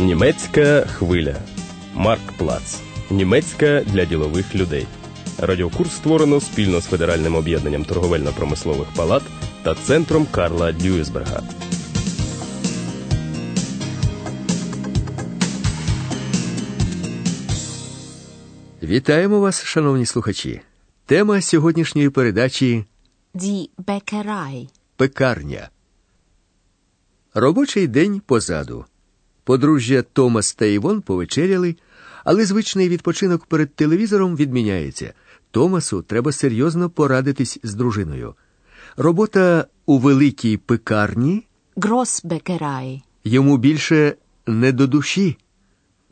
Німецька хвиля. Марк Плац. Німецька для ділових людей. Радіокурс створено спільно з Федеральним об'єднанням торговельно-промислових палат та центром Карла Дюйсберга. Вітаємо вас, шановні слухачі. Тема сьогоднішньої передачі Die Bäckerei. пекарня. Робочий день позаду. Подружжя Томас та Івон повечеряли, але звичний відпочинок перед телевізором відміняється. Томасу треба серйозно порадитись з дружиною. Робота у великій пекарні Großbäckerei. йому більше не до душі,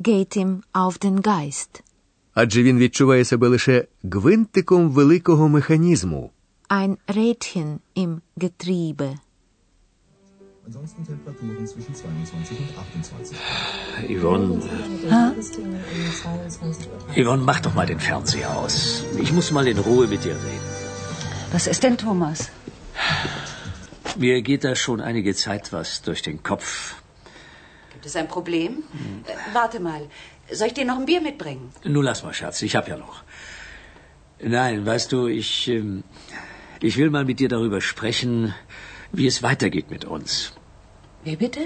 Geht ihm auf den Geist. адже він відчуває себе лише гвинтиком великого механізму. Ein Rädchen im Getriebe. Ansonsten Temperaturen zwischen 22 und 28 Grad. Yvonne, Yvonne, mach doch mal den Fernseher aus. Ich muss mal in Ruhe mit dir reden. Was ist denn, Thomas? Mir geht da schon einige Zeit was durch den Kopf. Gibt es ein Problem? Äh, warte mal. Soll ich dir noch ein Bier mitbringen? Nun lass mal, Schatz, ich hab ja noch. Nein, weißt du, ich, ähm, ich will mal mit dir darüber sprechen, wie es weitergeht mit uns. Wie bitte?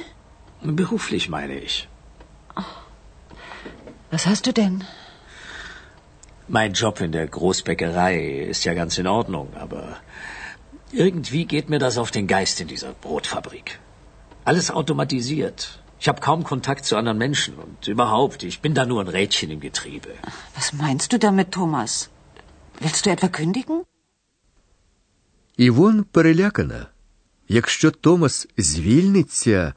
Beruflich meine ich. Was hast du denn? Mein Job in der Großbäckerei ist ja ganz in Ordnung, aber irgendwie geht mir das auf den Geist in dieser Brotfabrik. Alles automatisiert. Ich habe kaum Kontakt zu anderen Menschen und überhaupt, ich bin da nur ein Rädchen im Getriebe. Was meinst du damit, Thomas? Willst du etwa kündigen? Івон перелякана. Якщо Томас звільниться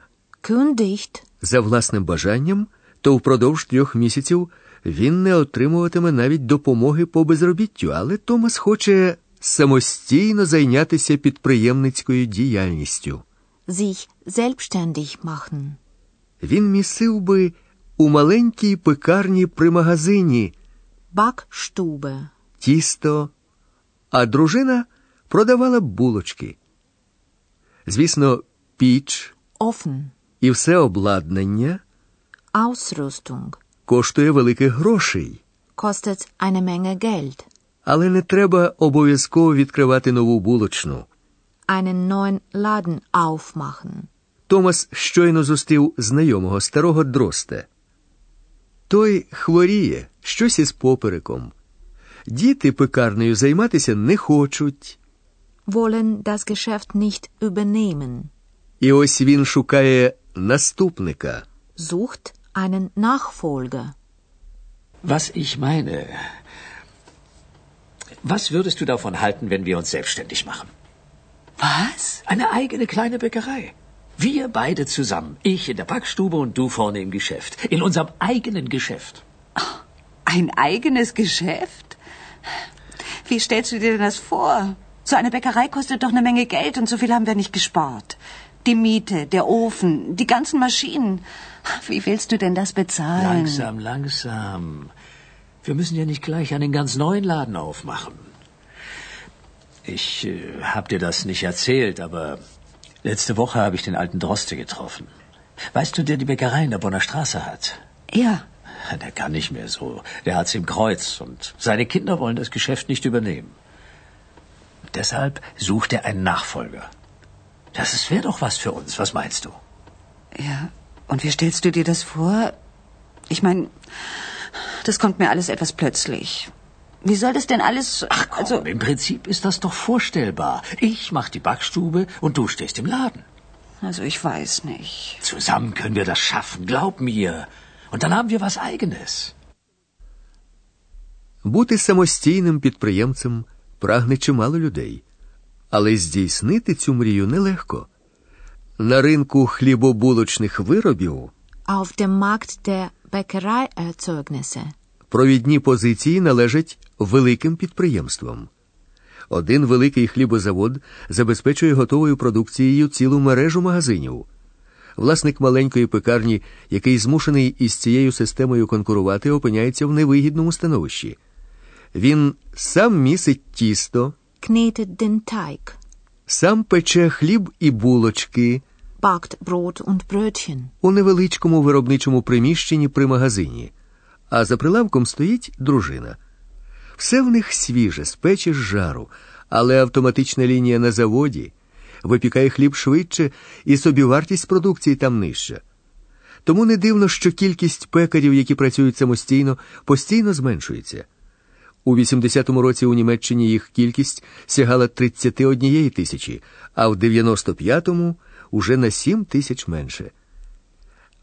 за власним бажанням, то впродовж трьох місяців він не отримуватиме навіть допомоги по безробіттю, але Томас хоче самостійно зайнятися підприємницькою діяльністю. Sich selbstständig machen. Він місив би у маленькій пекарні при магазині Backstube. тісто, а дружина продавала б булочки. Звісно, піч Offen. і все обладнання Ausrüstung. коштує великих грошей. Kostet eine Menge Geld. Але не треба обов'язково відкривати нову булочну. Einen neuen Laden aufmachen. Томас щойно зустрів знайомого старого дросте. Той хворіє, щось із попереком. Діти пекарнею займатися не хочуть. Wollen das Geschäft nicht übernehmen. І ось він шукає наступника. Sucht einen Nachfolger. Was ich meine. Was würdest du davon halten, wenn wir uns selbstständig machen? Was? Eine eigene kleine Bäckerei. Wir beide zusammen. Ich in der Backstube und du vorne im Geschäft. In unserem eigenen Geschäft. Ein eigenes Geschäft? Wie stellst du dir denn das vor? So eine Bäckerei kostet doch eine Menge Geld und so viel haben wir nicht gespart. Die Miete, der Ofen, die ganzen Maschinen. Wie willst du denn das bezahlen? Langsam, langsam. Wir müssen ja nicht gleich einen ganz neuen Laden aufmachen. Ich äh, hab dir das nicht erzählt, aber letzte Woche habe ich den alten Droste getroffen. Weißt du, der die Bäckerei in der Bonner Straße hat? Ja. Der kann nicht mehr so. Der hat's im Kreuz und seine Kinder wollen das Geschäft nicht übernehmen. Deshalb sucht er einen Nachfolger. Das wäre doch was für uns. Was meinst du? Ja. Und wie stellst du dir das vor? Ich meine, das kommt mir alles etwas plötzlich. Wie soll das denn alles. Ach komm, also, im Prinzip ist das doch vorstellbar. Ich mach die Backstube und du stehst im Laden. also ich weiß nicht. Zusammen können wir das schaffen, glaub mir. Und dann haben wir was eigenes. Бути самостійним підприємцем прагне чимало людей. Але здійснити цю мрію нелегко. На ринку хлібобулочних виробів Auf dem Markt der Bäckereierzeugnisse. провідні позиції належать великим підприємствам. Один великий хлібозавод забезпечує готовою продукцією цілу мережу магазинів. Власник маленької пекарні, який змушений із цією системою конкурувати, опиняється в невигідному становищі. Він сам місить тісто, Knetet den Teig. сам пече хліб і булочки, backt Brot und Brötchen. у невеличкому виробничому приміщенні при магазині, а за прилавком стоїть дружина. Все в них свіже, з печі з жару, але автоматична лінія на заводі випікає хліб швидше і собівартість продукції там нижча. Тому не дивно, що кількість пекарів, які працюють самостійно, постійно зменшується. У 80-му році у Німеччині їх кількість сягала 31 тисячі, а в 95-му уже на 7 тисяч менше.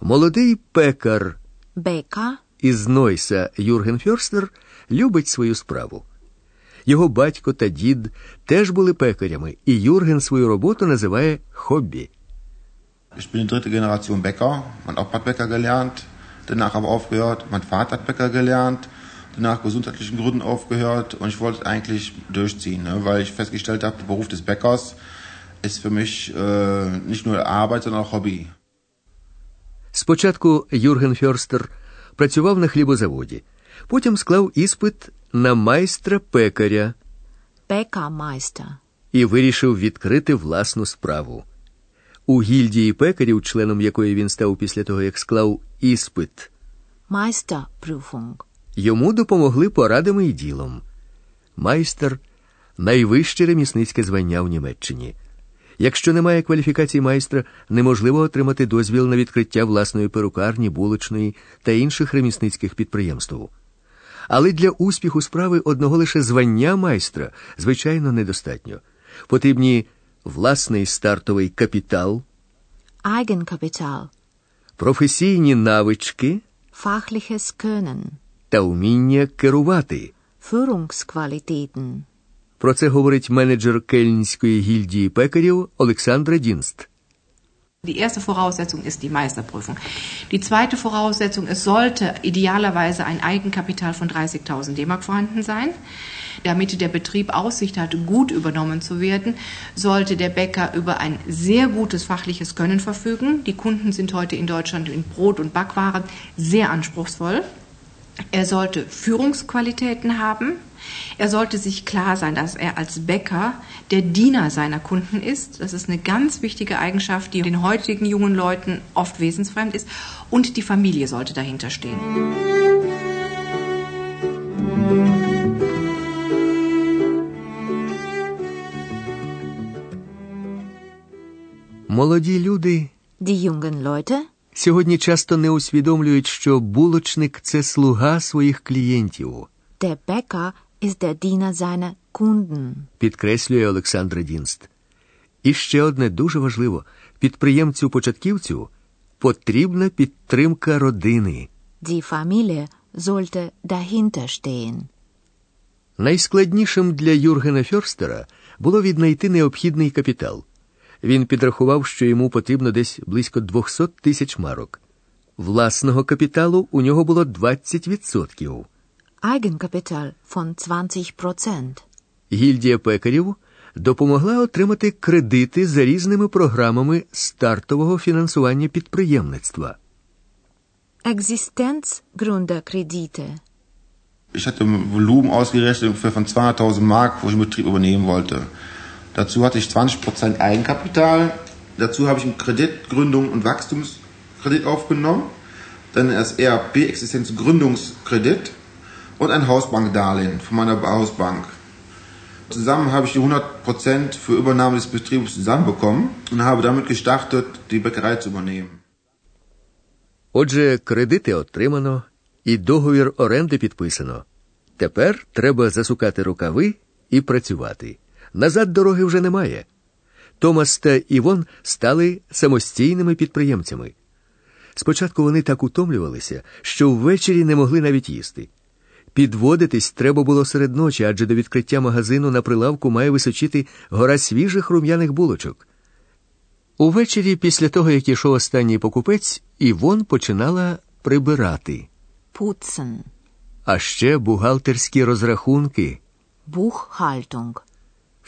Молодий пекар Bäcker, із Нойса Юрген Фьорстер любить свою справу. Його батько та дід теж були пекарями, і Юрген свою роботу називає хобі. Ich bin die dritte Generation Bäcker. Mein Opa hat Bäcker gelernt, danach aber aufgehört. Mein Vater hat Bäcker gelernt, danach gesundheitlichen Gründen aufgehört. Und ich wollte es eigentlich durchziehen, ne? weil ich festgestellt habe, der Beruf des Bäckers ist für mich äh, nicht nur Arbeit, sondern auch Hobby. Спочатку Юрген Фьорстер працював на хлібозаводі, потім склав іспит на майстра пекаря Bäckermeister. і вирішив відкрити власну справу. У гільдії пекарів, членом якої він став після того, як склав іспит, Meisterprüfung. Йому допомогли порадами і ділом. Майстер найвище ремісницьке звання в Німеччині. Якщо немає кваліфікації майстра, неможливо отримати дозвіл на відкриття власної перукарні, булочної та інших ремісницьких підприємств. Але для успіху справи одного лише звання майстра, звичайно, недостатньо. Потрібні власний стартовий капітал, Eigenkapital. професійні навички Fachliches Können. та вміння керувати. Führungsqualitäten. Про це говорить менеджер Кельнської гільдії пекарів Олександра Дінст. Die erste Voraussetzung ist die Meisterprüfung. Die zweite Voraussetzung, es sollte idealerweise ein Eigenkapital von 30.000 D-Mark vorhanden sein. Damit der Betrieb Aussicht hat, gut übernommen zu werden, sollte der Bäcker über ein sehr gutes fachliches Können verfügen. Die Kunden sind heute in Deutschland in Brot- und Backwaren sehr anspruchsvoll. Er sollte Führungsqualitäten haben. Er sollte sich klar sein, dass er als Bäcker der Diener seiner Kunden ist. Das ist eine ganz wichtige Eigenschaft, die den heutigen jungen Leuten oft wesensfremd ist. Und die Familie sollte dahinter stehen. Молоді люди Die jungen Leute, Сьогодні часто не усвідомлюють, що булочник це слуга своїх клієнтів, der Bäcker ist der Diener seiner Kunden. підкреслює Олександра Дінст. І ще одне дуже важливо: підприємцю-початківцю потрібна підтримка родини. Die Familie sollte dahinter stehen. Найскладнішим для Юргена Фьорстера було віднайти необхідний капітал. Він підрахував, що йому потрібно десь близько 200 тисяч марок. Власного капіталу у нього було 20%. Eigenkapital von 20%. Гільдія пекарів допомогла отримати кредити за різними програмами стартового фінансування підприємництва. Existenzgründerkredite. Ich hatte ein Volumen ausgerechnet ungefähr von 200.000 Mark, wo ich einen Betrieb übernehmen wollte. Dazu hatte ich 20% Eigenkapital. Dazu habe ich einen Kreditgründung und Wachstumskredit aufgenommen. Dann das ERP Existenzgründungskredit und ein Hausbankdarlehen von meiner Hausbank. Zusammen habe ich die 100% für Übernahme des Betriebs zusammenbekommen und habe damit gestartet, die Bäckerei zu übernehmen. Отже, кредити отримано і договір оренди підписано. Тепер треба засукати рукави і працювати. Назад дороги вже немає. Томас та Івон стали самостійними підприємцями. Спочатку вони так утомлювалися, що ввечері не могли навіть їсти. Підводитись треба було серед ночі, адже до відкриття магазину на прилавку має височити гора свіжих рум'яних булочок. Увечері, після того, як ішов останній покупець, Івон починала прибирати. Putzen. А ще бухгалтерські розрахунки. Buchhaltung.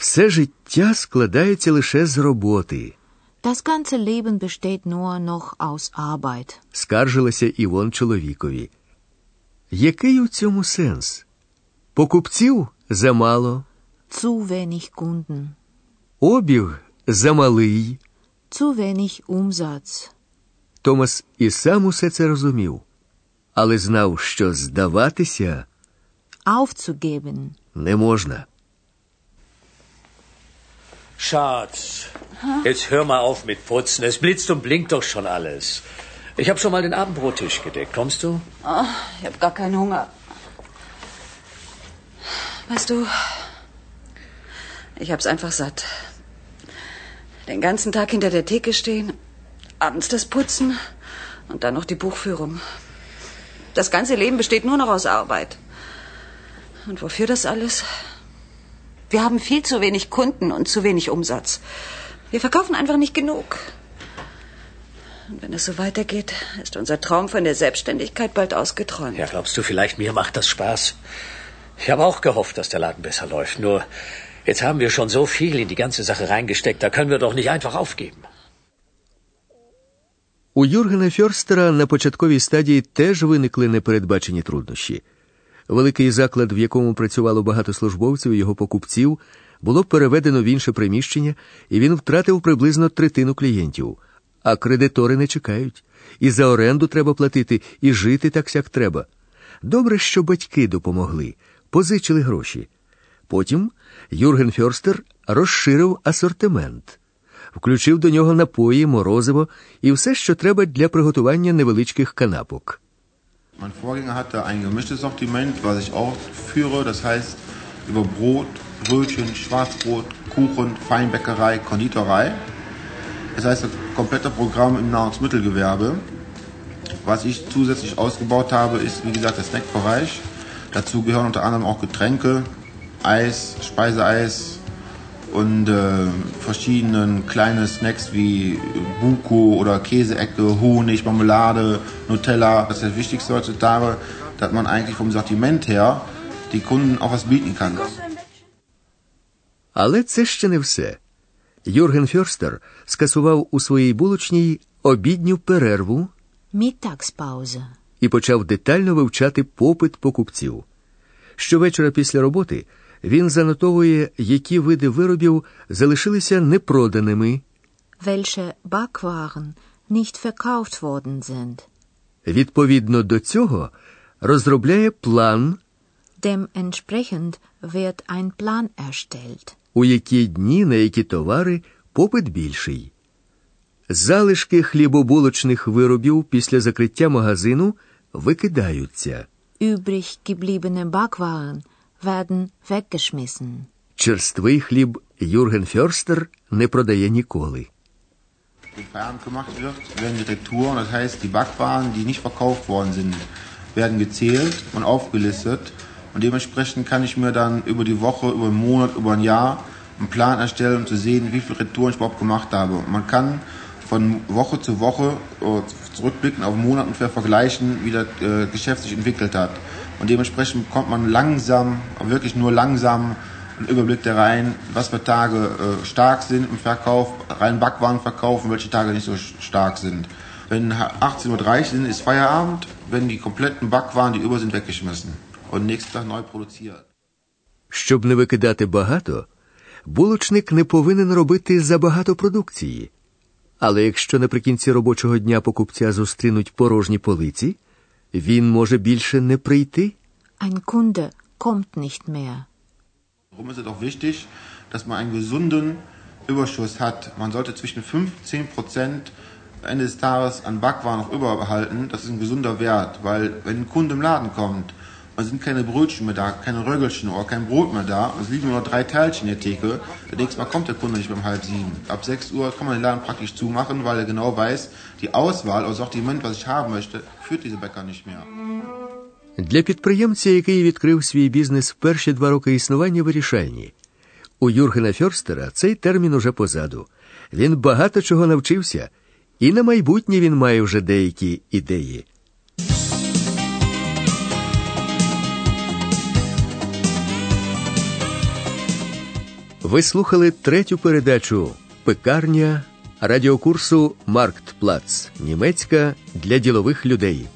Все життя складається лише з роботи, Das ganze Leben besteht nur noch aus Arbeit. скаржилася Івон чоловікові. Який у цьому сенс? Покупців замало, Zu wenig Kunden. обіг замалий, zu wenig Umsatz. Томас і сам усе це розумів, але знав, що здаватися Aufzugeben. не можна. Schatz, jetzt hör mal auf mit Putzen. Es blitzt und blinkt doch schon alles. Ich habe schon mal den Abendbrottisch gedeckt. Kommst du? Oh, ich habe gar keinen Hunger. Weißt du, ich hab's einfach satt. Den ganzen Tag hinter der Theke stehen, abends das Putzen und dann noch die Buchführung. Das ganze Leben besteht nur noch aus Arbeit. Und wofür das alles? Wir haben viel zu wenig Kunden und zu wenig Umsatz. Wir verkaufen einfach nicht genug. Und wenn es so weitergeht, ist unser Traum von der Selbstständigkeit bald ausgeträumt. Ja, glaubst du vielleicht, mir macht das Spaß? Ich habe auch gehofft, dass der Laden besser läuft. Nur, jetzt haben wir schon so viel in die ganze Sache reingesteckt, da können wir doch nicht einfach aufgeben. У Юргена Фьорстера на початковій стадії теж виникли непередбачені труднощі. Великий заклад, в якому працювало багато службовців і його покупців, було переведено в інше приміщення, і він втратив приблизно третину клієнтів. А кредитори не чекають. І за оренду треба платити, і жити так сяк треба. Добре, що батьки допомогли, позичили гроші. Потім Юрген Фьорстер розширив асортимент, включив до нього напої, морозиво і все, що треба для приготування невеличких канапок. Mein Vorgänger hatte ein gemischtes Sortiment, was ich auch führe. Das heißt, über Brot, Brötchen, Schwarzbrot, Kuchen, Feinbäckerei, Konditorei. Das heißt, das komplette Programm im Nahrungsmittelgewerbe. Was ich zusätzlich ausgebaut habe, ist, wie gesagt, der Snackbereich. Dazu gehören unter anderem auch Getränke, Eis, Speiseeis und äh, verschiedene kleine Snacks wie Buko oder Käseecke, Honig, Marmelade, Nutella. Das ist das Wichtigste heutzutage, dass man eigentlich vom Sortiment her die Kunden auch was bieten kann. Але це ще не все. Юрген Фьорстер скасував у своїй булочній обідню перерву Mittagspause. і почав детально вивчати попит покупців. Щовечора після роботи він занотовує, які види виробів залишилися непроданими. Welche Backwaren nicht verkauft worden sind. Відповідно до цього розробляє план, Dementsprechend wird ein Plan erstellt. у які дні на які товари попит більший. Залишки хлібобулочних виробів після закриття магазину викидаються. Übrig gebliebene Backwaren werden weggeschmissen. Черствий хліб Юрген Фьорстер не продає ніколи. Wenn Feierabend gemacht wird, werden die Retouren, das heißt die Backwaren, die nicht verkauft worden sind, werden gezählt und aufgelistet. Und dementsprechend kann ich mir dann über die Woche, über einen Monat, über ein Jahr einen Plan erstellen, um zu sehen, wie viele Retouren ich überhaupt gemacht habe. Und man kann von Woche zu Woche äh, zurückblicken auf einen Monat ungefähr vergleichen, wie das äh, Geschäft sich entwickelt hat. Und dementsprechend bekommt man langsam, wirklich nur langsam, einen Überblick da rein, was für Tage äh, stark sind im Verkauf, rein Backwaren verkaufen, welche Tage nicht so stark sind. Wenn 18.30 Uhr sind, ist Feierabend, wenn die kompletten Backwaren, die über sind, weggeschmissen und nächsten Tag neu produziert. Щоб не викидати багато, булочник не повинен робити забагато продукції. Але якщо наприкінці робочого дня покупця зустрінуть порожні полиці, він може більше не прийти. Ein Kunde kommt nicht mehr. Darum ist es auch wichtig, dass man einen gesunden Überschuss hat. Man sollte zwischen 5 und 10 Prozent Ende des Tages an Backwaren noch überbehalten. Das ist ein gesunder Wert, weil wenn ein Kunde im Laden kommt es sind keine Brötchen mehr da, keine Röggelchen oder kein Brot mehr da, es liegen nur noch drei Teilchen in der Theke, dann nächstes Mal kommt der Kunde nicht um halb sieben. Ab 6 Uhr kann man den Laden praktisch zumachen, weil er genau weiß, die Auswahl oder Sortiment, was ich haben möchte, führt diese Bäcker nicht mehr. Для підприємця, який відкрив свій бізнес в перші два роки існування, вирішальні. У Юргена Фьорстера цей термін уже позаду. Він багато чого навчився, і на майбутнє він має вже деякі ідеї. Ви слухали третю передачу Пекарня радіокурсу Марктплац. Німецька для ділових людей.